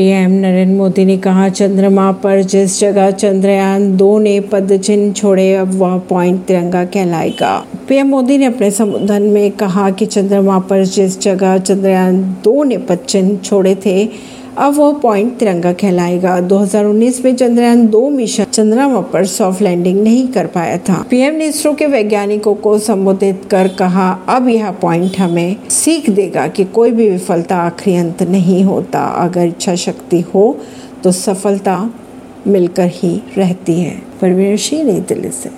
PM Narendra Modi ने कहा, चंद्रमा पर जिस जगह चंद्रयान दो ने पद चिन्ह छोड़े, अब वह पॉइंट तिरंगा कहलाएगा। पीएम मोदी ने अपने संबोधन में कहा कि चंद्रमा पर जिस जगह चंद्रयान दो ने पद चिन्ह छोड़े थे अब वो पॉइंट तिरंगा कहलाएगा। 2019 में चंद्रयान दो मिशन चंद्रमा पर सॉफ्ट लैंडिंग नहीं कर पाया था। पीएम ने इसरो के वैज्ञानिकों को संबोधित कर कहा, अब यह पॉइंट हमें सीख देगा कि कोई भी विफलता आखिरी अंत नहीं होता। अगर इच्छा शक्ति हो तो सफलता मिलकर ही रहती है। परवीन सिंह, नई दिल्ली से।